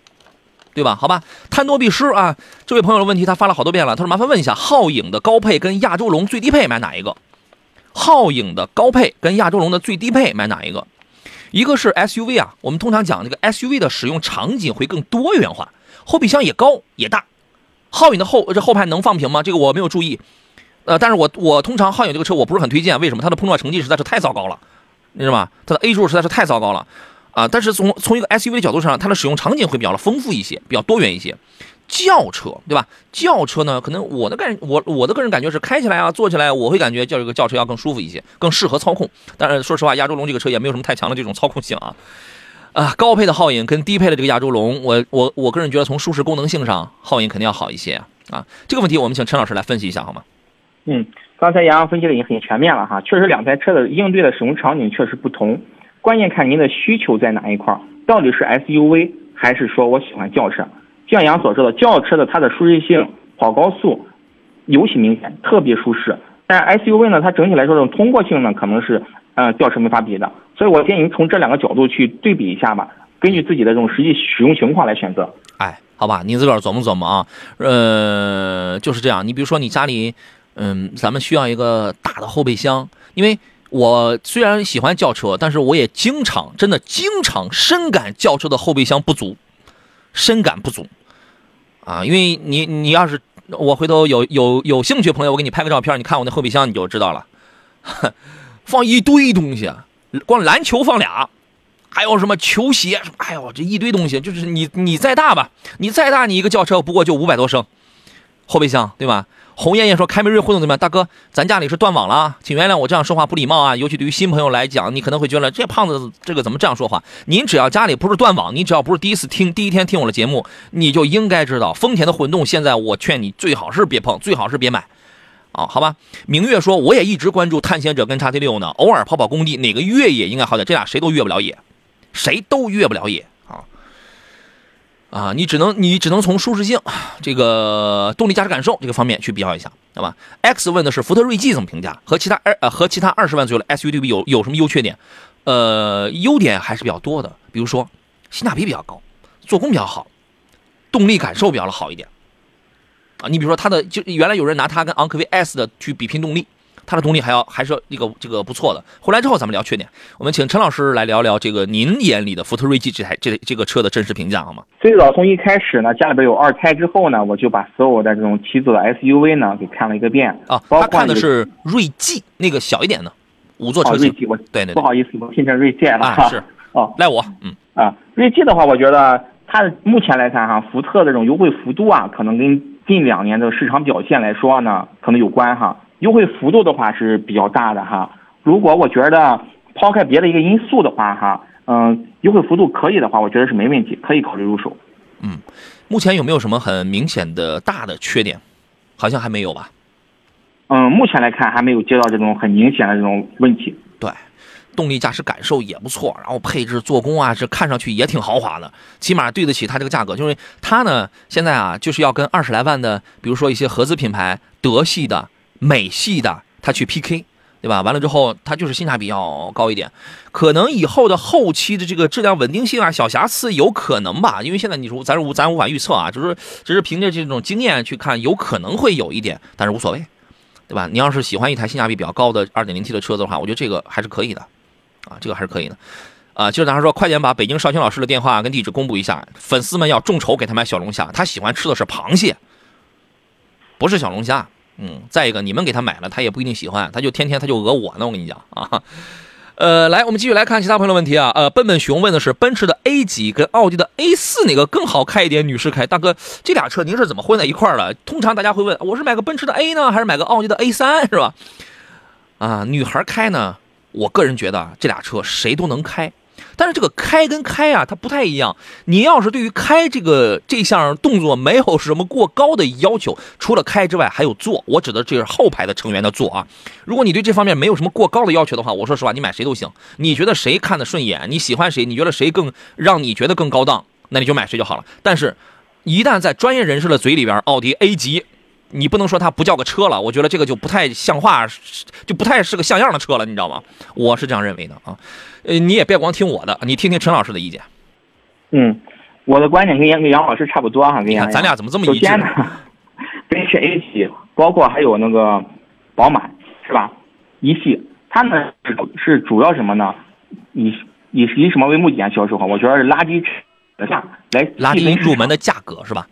对吧？好吧，贪多必失啊！这位朋友的问题他发了好多遍了，他说麻烦问一下，皓影的高配跟亚洲龙最低配买哪一个？皓影的高配跟亚洲龙的最低配买哪一个？一个是 SUV 啊，我们通常讲这个 SUV 的使用场景会更多元化，后备箱也高也大。皓影的后这后排能放平吗？这个我没有注意，呃，但是我我通常皓影这个车我不是很推荐，为什么？它的碰撞成绩实在是太糟糕了，你知道吗？它的 A 柱实在是太糟糕了。啊，但是从从一个 SUV 的角度上，它的使用场景会比较的丰富一些，比较多元一些。轿车对吧？轿车呢，可能我的感我我的个人感觉是开起来啊，坐起来我会感觉叫这个轿车要更舒服一些，更适合操控。但是说实话，亚洲龙这个车也没有什么太强的这种操控性啊。啊，高配的皓影跟低配的这个亚洲龙，我我我个人觉得从舒适功能性上，皓影肯定要好一些啊。这个问题我们请陈老师来分析一下好吗？嗯，刚才杨洋分析的已经很全面了哈，确实两台车的应对的使用场景确实不同，关键看您的需求在哪一块儿，到底是 SUV 还是说我喜欢轿车？就像杨所说的，轿车的它的舒适性、跑高速尤其明显，特别舒适。但 SUV 呢，它整体来说这种通过性呢，可能是呃轿车没法比的。所以我建议您从这两个角度去对比一下吧，根据自己的这种实际使用情况来选择。哎，好吧，您自个儿琢磨琢磨啊。呃，就是这样。你比如说你家里，嗯，咱们需要一个大的后备箱，因为我虽然喜欢轿车，但是我也经常真的经常深感轿车的后备箱不足，深感不足啊。因为你你要是我回头有有有兴趣朋友，我给你拍个照片，你看我那后备箱你就知道了，放一堆东西，光篮球放俩。还有什么球鞋？哎呦，这一堆东西，就是你你再大吧，你再大，你一个轿车不过就五百多升，后备箱对吧？红艳艳说凯美瑞混动怎么样？大哥，咱家里是断网了，请原谅我这样说话不礼貌啊。尤其对于新朋友来讲，你可能会觉得这胖子这个怎么这样说话？您只要家里不是断网，你只要不是第一次听第一天听我的节目，你就应该知道，丰田的混动现在我劝你最好是别碰，最好是别买。啊，好吧。明月说，我也一直关注探险者跟叉 T 六呢，偶尔跑跑工地，哪个越野应该好点？这俩谁都越不了野。谁都越不了野啊！啊，你只能你只能从舒适性、这个动力驾驶感受这个方面去比较一下，好吧？X 问的是福特锐际怎么评价？和其他二呃和其他二十万左右的 SUV 对比有有什么优缺点？呃，优点还是比较多的，比如说性价比比较高，做工比较好，动力感受比较的好一点。啊。你比如说它的，就原来有人拿它跟昂科威 S 的去比拼动力，它的动力还要还是一个这个不错的。回来之后咱们聊缺点，我们请陈老师来聊聊这个您眼里的福特锐际这台这这个车的真实评价好吗？最早从一开始呢，家里边有二胎之后呢，我就把所有的这种七座的 SUV 呢给看了一个遍啊，包他看的括那个是锐际那个小一点的五座车哦，型锐，际，我对对对不好意思，我拼成锐界了啊。是哦赖我，嗯啊，锐际的话，我觉得它目前来看哈，福特的这种优惠幅度啊，可能跟近两年的市场表现来说呢，可能有关哈。优惠幅度的话是比较大的哈。如果我觉得抛开别的一个因素的话哈，嗯，优惠幅度可以的话，我觉得是没问题，可以考虑入手。嗯目前有没有什么很明显的大的缺点？好像还没有吧？嗯，目前来看还没有接到这种很明显的这种问题。对，动力驾驶感受也不错，然后配置做工啊，这看上去也挺豪华的，起码对得起它这个价格。就是它呢，现在啊，就是要跟二十来万的，比如说一些合资品牌、德系的、美系的，它去 PK。对吧？完了之后，它就是性价比要高一点，可能以后的后期的这个质量稳定性啊，小瑕疵有可能吧，因为现在你说咱无咱无法预测啊，就是只是凭着这种经验去看，有可能会有一点，但是无所谓，对吧？你要是喜欢一台性价比比较高的 2.0T 的车子的话，我觉得这个还是可以的，啊，这个还是可以的。啊，就是咱说，快点把北京少卿老师的电话跟地址公布一下，粉丝们要众筹给他买小龙虾，他喜欢吃的是螃蟹，不是小龙虾。嗯，再一个，你们给他买了，他也不一定喜欢，他就天天他就讹我呢，我跟你讲啊。呃，来，我们继续来看其他朋友的问题啊。呃，笨笨熊问的是奔驰的 A 级跟奥迪的 A 四哪个更好开一点？女士开，大哥，这俩车您是怎么混在一块儿的？通常大家会问，我是买个奔驰的 A 呢，还是买个奥迪的 A 三，是吧？啊，女孩开呢，我个人觉得啊这俩车谁都能开。但是这个开跟开啊，它不太一样。你要是对于开这个这项动作没有什么过高的要求，除了开之外还有坐，我指的这是后排的成员的坐啊。如果你对这方面没有什么过高的要求的话，我说实话，你买谁都行。你觉得谁看得顺眼，你喜欢谁，你觉得谁更让你觉得更高档，那你就买谁就好了。但是，一旦在专业人士的嘴里边，奥迪 A 级。你不能说它不叫个车了，我觉得这个就不太像话，就不太是个像样的车了，你知道吗？我是这样认为的啊。呃，你也别光听我的，你听听陈老师的意见。嗯，我的观点跟杨跟杨老师差不多哈，跟杨你看咱俩怎么这么一致首先呢，奔驰 A 系，包括还有那个宝马是吧？一系，它呢是是主要什么呢？以以以什么为目的啊？销售哈，我觉得是垃圾车价来拉低细分市场入门的价格是吧？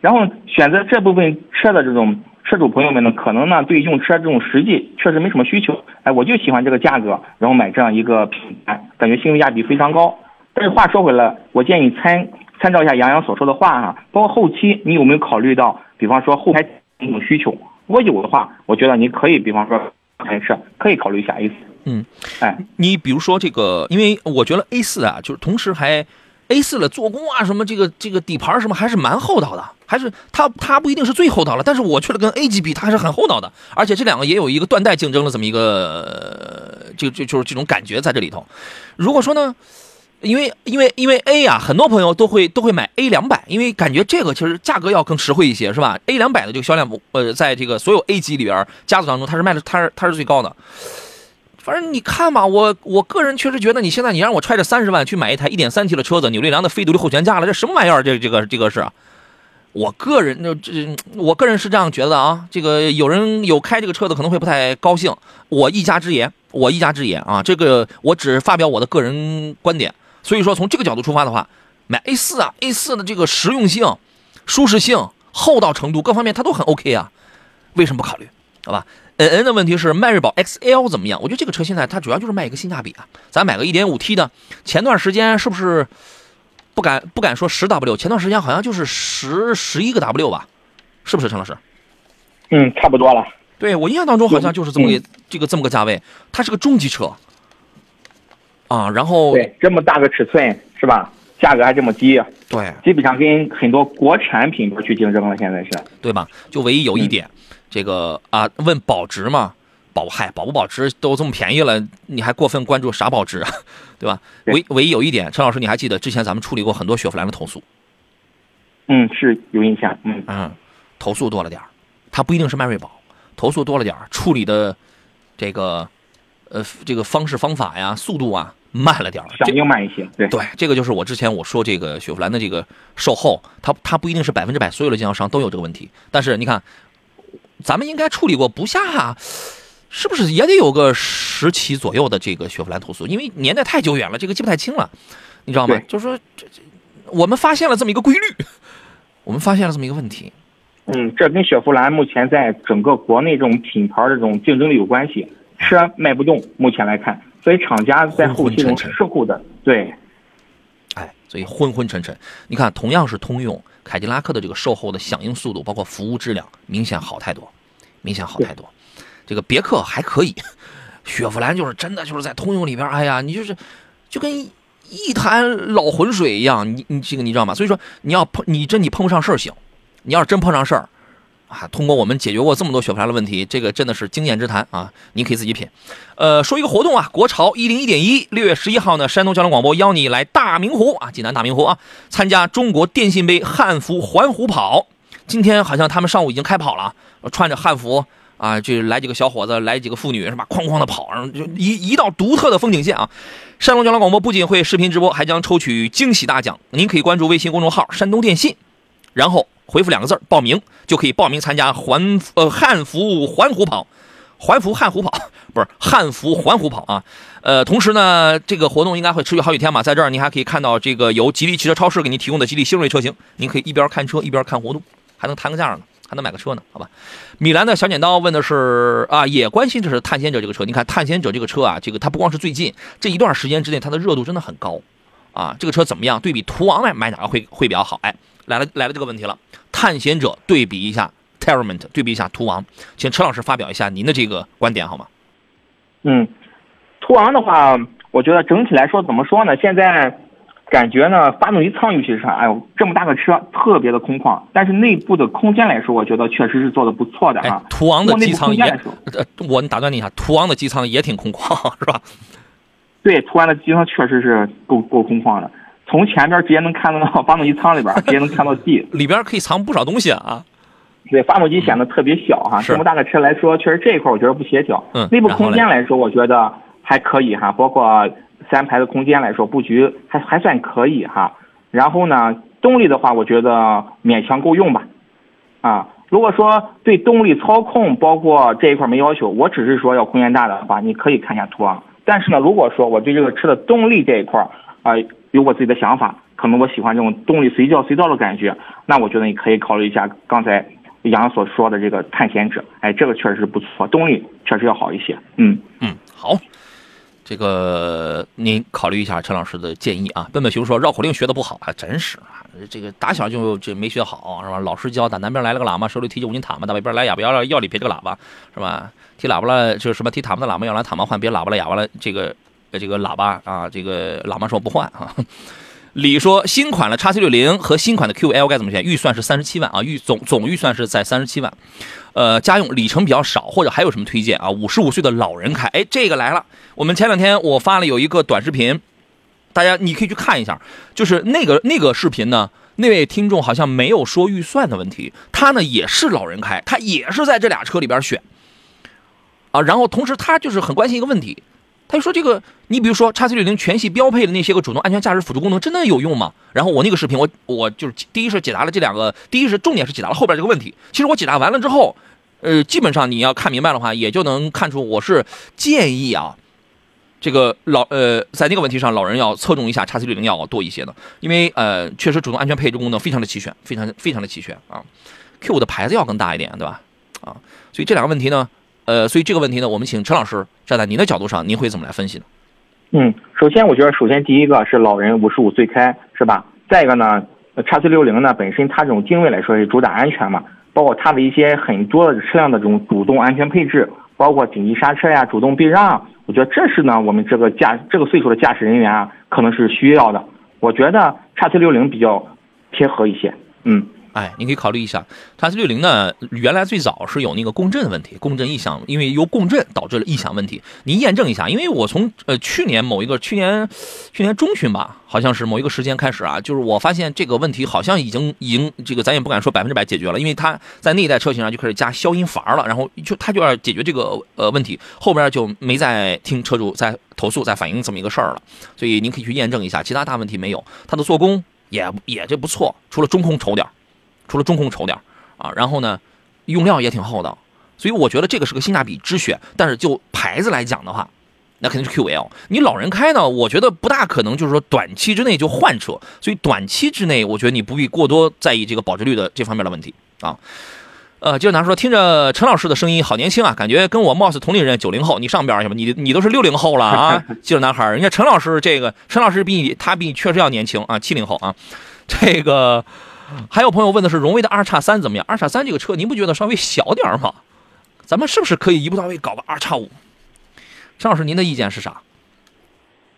对，然后选择这部分车的这种车主朋友们呢，可能呢对用车这种实际确实没什么需求，哎，我就喜欢这个价格，然后买这样一个品牌，感觉性价比非常高。但是话说回来，我建议参参照一下杨洋所说的话哈、包括后期你有没有考虑到，比方说后排这种需求？如果有的话，我觉得你可以，比方说还是可以考虑一下 A 四。嗯，哎，你比如说这个，因为我觉得 A 四啊，就是同时还 A 四的做工啊，什么这个这个底盘什么还是蛮厚道的，还是它它不一定是最厚道了，但是我去了跟 A 级比它还是很厚道的，而且这两个也有一个断代竞争的这么一个，就就就是这种感觉在这里头。如果说呢？因为因为因为 A 呀、很多朋友都会都会买 A 两百，因为感觉这个其实价格要更实惠一些，是吧？A 两百的这个销量不，呃，在这个所有 A 级里边家族当中，它是卖的，它是它是最高的。反正你看吧，我我个人确实觉得，你现在你让我揣着三十万去买一台 1.3T 的车子，扭力梁的非独立后悬架了，这什么玩意儿？这这个这个是，我个人就这，我个人是这样觉得啊。这个有人有开这个车的可能会不太高兴，我一家之言，我一家之言啊，这个我只发表我的个人观点。所以说，从这个角度出发的话，买 A 4啊，A 4的这个实用性、舒适性、厚道程度各方面它都很 OK 啊，为什么不考虑？好吧？嗯嗯的问题是迈锐宝 XL 怎么样？我觉得这个车现在它主要就是卖一个性价比啊。咱买个 1.5T 的，前段时间是不是不敢不敢说十 W？前段时间好像就是十十一个 W 吧？是不是陈老师？嗯，差不多了。对我印象当中好像就是这么个、嗯这个这么个价位，它是个中级车啊。然后对，这么大个尺寸是吧？价格还这么低，对基本上跟很多国产品牌去竞争了。现在是。对吧？就唯一有一点，嗯这个啊，问保值吗，保嗨保不保值都这么便宜了，你还过分关注啥保值啊？对吧？唯唯一有一点，陈老师你还记得之前咱们处理过很多雪佛兰的投诉，嗯，是有印象。嗯，嗯，投诉多了点儿，它不一定是迈锐宝，投诉多了点儿，处理的这个呃这个方式方法呀、速度啊慢了点儿。响应慢一些。对，对，这个就是我之前我说这个雪佛兰的这个售后，它它不一定是百分之百所有的经销商都有这个问题，但是你看，咱们应该处理过不下，是不是也得有个十起左右的这个雪佛兰投诉？因为年代太久远了，这个记不太清了，你知道吗？就是说，这这我们发现了这么一个规律，我们发现了这么一个问题。嗯，这跟雪佛兰目前在整个国内这种品牌的这种竞争力有关系，车卖不动，目前来看，所以厂家在后期这种昏昏沉沉事故的，对，哎，所以昏昏沉沉。你看，同样是通用，凯迪拉克的这个售后的响应速度，包括服务质量，明显好太多，明显好太多。这个别克还可以，雪佛兰就是真的就是在通用里边，哎呀，你就是就跟一一潭老浑水一样，你你这个你知道吗？所以说你要碰你真你碰不上事儿行，你要是真碰上事儿。啊，通过我们解决过这么多雪佛兰的问题，这个真的是经验之谈啊！你可以自己品。呃，说一个活动啊，国潮一零一点一，六月十一号呢，山东交通广播邀你来大明湖啊，济南大明湖啊，参加中国电信杯汉服环湖跑。今天好像他们上午已经开跑了，穿着汉服啊，就来几个小伙子，来几个妇女是吧？哐哐的跑，然后就一一道独特的风景线啊！山东交通广播不仅会视频直播，还将抽取惊喜大奖。您可以关注微信公众号“山东电信”，然后回复两个字儿“报名”，就可以报名参加环呃汉服环湖跑。环服汉湖跑不是汉服环湖跑啊，呃，同时呢，这个活动应该会持续好几天吧。在这儿，您还可以看到这个由吉利汽车超市给您提供的吉利星瑞车型，您可以一边看车一边看活动，还能谈个价呢，还能买个车呢，好吧？米兰的小剪刀问的是啊，也关心这是探险者这个车。你看探险者这个车啊，这个它不光是最近这一段时间之内，它的热度真的很高啊。这个车怎么样？对比途昂来买哪个会会比较好？哎，来了来了这个问题了，探险者对比一下 Terrament，对比一下途昂，请陈老师发表一下您的这个观点好吗？嗯，途昂的话，我觉得整体来说怎么说呢？现在感觉呢，发动机舱尤其是，哎呦，这么大个车特别的空旷，但是内部的空间来说，我觉得确实是做的不错的哎哈。，途昂的机舱也呃，我打断你一下，途昂的机舱也挺空旷，是吧？对，途安的机舱确实是够够空旷的，从前边直接能看到发动机舱里边，直接能看到地。里边可以藏不少东西啊。对，发动机显得特别小哈，是这么大个车来说，确实这一块我觉得不协调。嗯内部空间来说，我觉得还可以哈，包括三排的空间来说，布局还还算可以哈。然后呢，动力的话，我觉得勉强够用吧。啊，如果说对动力操控包括这一块没要求，我只是说要空间大的话，你可以看一下途昂。但是呢，如果说我对这个车的动力这一块啊、有我自己的想法，可能我喜欢这种动力随叫随到的感觉，那我觉得你可以考虑一下刚才杨所说的这个探险者，哎，这个确实是不错，动力确实要好一些。嗯，嗯，好，这个您考虑一下陈老师的建议啊。笨笨熊说绕口令学的不好，还真是啊，这个打小就这没学好是吧？老师教打南边来了个喇嘛，手里提着五斤塔嘛，打北边来哑巴要要里别这个喇叭是吧？提喇叭了就是什么提塔嘛的喇嘛要来塔嘛换，别喇叭了哑巴了这个这个喇叭啊，这个喇嘛说不换啊。李说新款的叉 C 六零和新款的 QL 该怎么选？预算是三十七万啊，预总总预算是在三十七万。呃，家用里程比较少，或者还有什么推荐啊？五十五岁的老人开，哎，这个来了。我们前两天我发了有一个短视频，大家你可以去看一下，就是那个那个视频呢，那位听众好像没有说预算的问题，他呢也是老人开，他也是在这俩车里边选啊，然后同时他就是很关心一个问题，他就说这个，你比如说叉 C 六零全系标配的那些个主动安全驾驶辅助功能真的有用吗？然后我那个视频我我就是第一是解答了这两个，第一是重点是解答了后边这个问题。其实我解答完了之后，呃，基本上你要看明白的话，也就能看出我是建议啊，这个老呃在那个问题上，老人要侧重一下叉 C 六零要多一些的，因为呃确实主动安全配置功能非常的齐全，非常非常的齐全啊。Q 五的牌子要更大一点，对吧？啊，所以这两个问题呢，呃，所以这个问题呢，我们请陈老师站在您的角度上，您会怎么来分析呢？嗯，首先我觉得，首先第一个是老人五十五岁开，是吧？再一个呢，叉 C 六零呢本身它这种定位来说是主打安全嘛，包括它的一些很多的车辆的这种主动安全配置，包括紧急刹车呀、主动避让，我觉得这是呢我们这个驾这个岁数的驾驶人员啊可能是需要的。我觉得叉 C 六零比较贴合一些，嗯。哎，你可以考虑一下，叉 C 六零呢，原来最早是有那个共振的问题，共振异响，因为由共振导致了异响问题。您验证一下，因为我从呃去年某一个去年去年中旬吧，好像是某一个时间开始啊，就是我发现这个问题好像已经已经这个咱也不敢说百分之百解决了，因为它在那一代车型上就开始加消音阀了，然后就它就要解决这个呃问题，后边就没再听车主在投诉在反映这么一个事儿了，所以您可以去验证一下，其他大问题没有，它的做工也也就不错，除了中控丑点儿。除了中控丑点儿啊，然后呢，用料也挺厚道，所以我觉得这个是个性价比之选。但是就牌子来讲的话，那肯定是 QL。你老人开呢，我觉得不大可能就是说短期之内就换车，所以短期之内，我觉得你不必过多在意这个保值率的这方面的问题啊。呃，接着拿说，听着陈老师的声音好年轻啊，感觉跟我貌似同龄人，九零后，你上边去吧，你你都是六零后了啊，记者男孩，人家陈老师这个陈老师比你他比你确实要年轻啊，七零后啊，这个。还有朋友问的是荣威的二叉三怎么样？二叉三这个车您不觉得稍微小点吗？咱们是不是可以一步到位搞个二叉五？张老师，您的意见是啥？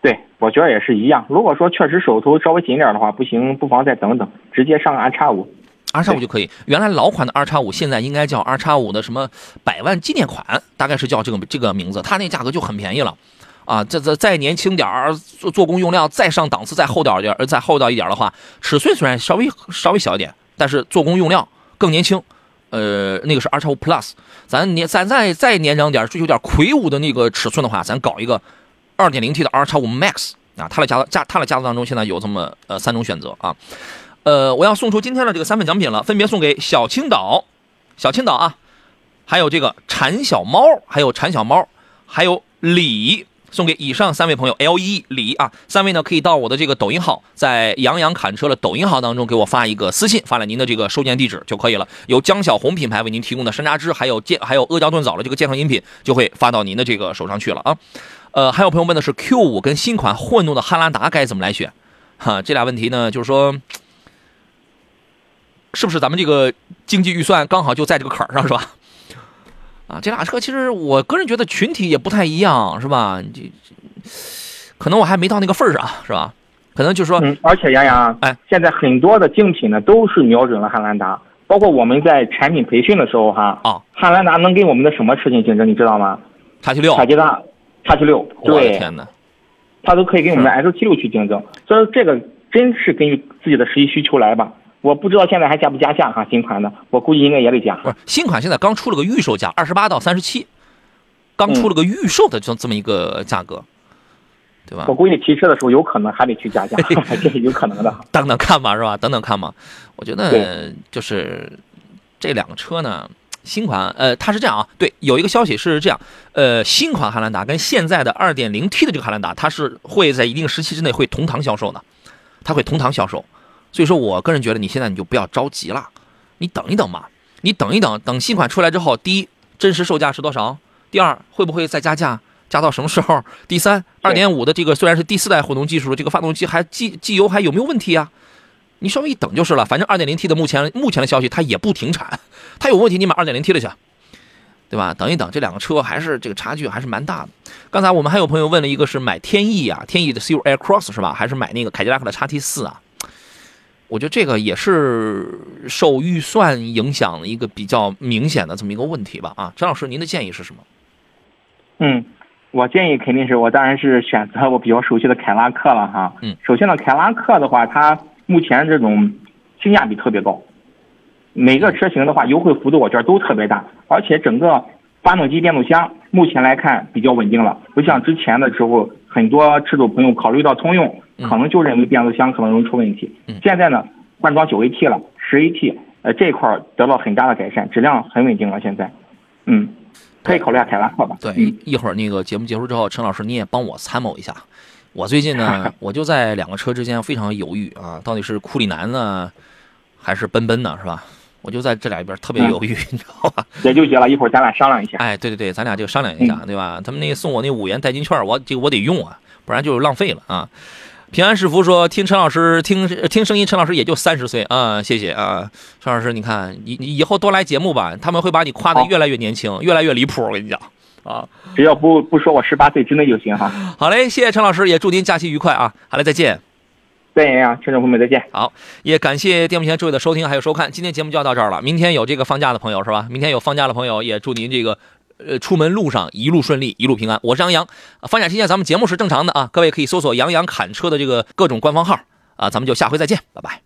对，我觉得也是一样。如果说确实手头稍微紧点的话，不行，不妨再等等，直接上个二叉五。，R 叉五就可以。原来老款的 R 叉五，现在应该叫 R 叉五的什么百万纪念款，大概是叫这个这个名字。它那价格就很便宜了。啊，这这再年轻点儿，做做工用料再上档次，再厚点儿点儿，再厚道一点的话，尺寸虽然稍微稍微小一点，但是做工用料更年轻。呃，那个是 R 叉五 Plus，咱年咱再再年长点，追求点魁梧的那个尺寸的话，咱搞一个二点零 T 的 R 叉五 Max 啊，它的家家它的家族当中现在有这么呃三种选择啊。呃，我要送出今天的这个三份奖品了，分别送给小青岛，小青岛啊，还有这个馋小猫，还有馋小猫，还有李。送给以上三位朋友，L E 李啊，三位呢可以到我的这个抖音号，在杨洋侃车的抖音号当中给我发一个私信，发了您的这个收件地址就可以了。由江小红品牌为您提供的山楂汁，还有健还有阿胶炖枣的这个健康饮品，就会发到您的这个手上去了啊。呃，还有朋友问的是 Q 五跟新款混动的汉兰达该怎么来选？哈，这俩问题呢，就是说，是不是咱们这个经济预算刚好就在这个坎儿上，是吧？啊，这俩车其实我个人觉得群体也不太一样，是吧？这可能我还没到那个份儿上，是吧？可能就说，嗯，而且杨洋，哎，现在很多的竞品呢都是瞄准了汉兰达，包括我们在产品培训的时候哈，啊，汉兰达能跟我们的什么车型竞争，你知道吗？叉七六，卡捷达，叉七六，我的，天哪！它都可以跟我们的 S 七六去竞争，所以说这个真是根据自己的实际需求来吧。我不知道现在还加不加价哈，新款的，我估计应该也得加。不是新款，现在刚出了个预售价，二十八到三十七，刚出了个预售的这这么一个价格，对吧我？估计提车的时候有可能还得去加价，这是有可能的。等等看吧，是吧？等等看吧。我觉得对就是这两个车呢，新款呃，它是这样啊，对，有一个消息是这样，呃，新款汉兰达跟现在的二点零 T 的这个汉兰达，它是会在一定时期之内会同堂销售的，它会同堂销售。所以说我个人觉得你现在你就不要着急了，你等一等嘛，你等一等，等新款出来之后，第一，真实售价是多少？第二，会不会再加价？加到什么时候？第三，二点五的这个虽然是第四代混动技术，这个发动机还机机油还有没有问题啊？你稍微一等就是了。反正二点零 T 的目前目前的消息它也不停产，它有问题你买二点零 T 的去，对吧？等一等，这两个车还是这个差距还是蛮大的。刚才我们还有朋友问了一个是买天翼啊，天翼的 CU Air Cross 是吧？还是买那个凯迪拉克的叉 T 四啊？我觉得这个也是受预算影响的一个比较明显的这么一个问题吧。啊，张老师，您的建议是什么？嗯，我建议肯定是我当然是选择我比较熟悉的凯拉克了哈。嗯，首先呢，凯拉克的话，它目前这种性价比特别高，每个车型的话优惠幅度我觉得都特别大，而且整个发动机、变速箱目前来看比较稳定了，不像之前的时候，很多车主朋友考虑到通用，嗯可能就认为变速箱可能容易出问题。嗯现在呢，换装九 AT 了，十 AT，呃这一块儿得到很大的改善，质量很稳定了。现在，嗯，可以考虑下凯拉克吧。对，嗯一会儿那个节目结束之后，陈老师你也帮我参谋一下。我最近呢，我就在两个车之间非常犹豫啊，到底是库里南呢，还是奔奔呢，是吧？我就在这俩里边特别犹豫，你知道吧？别纠结了，一会儿咱俩商量一下。哎，对对对，咱俩就商量一下，对吧？他们那个送我那五元代金券，我这个我得用啊，不然就浪费了啊。平安是福说，听陈老师听听声音，陈老师也就三十岁啊，谢谢啊，陈老师，你看你你以后多来节目吧，他们会把你夸得越来越年轻，越来越离谱，我跟你讲啊。只要不不说我十八岁之内就行哈。好嘞，谢谢陈老师，也祝您假期愉快啊！好嘞，再见。再见呀，听众朋友们再见。好，也感谢电幕前诸位的收听还有收看，今天节目就要到这儿了。明天有这个放假的朋友是吧？明天有放假的朋友，也祝您这个呃出门路上一路顺利，一路平安。我是杨洋，放假期间咱们节目是正常的啊，各位可以搜索“杨洋砍车”的这个各种官方号啊，咱们就下回再见，拜拜。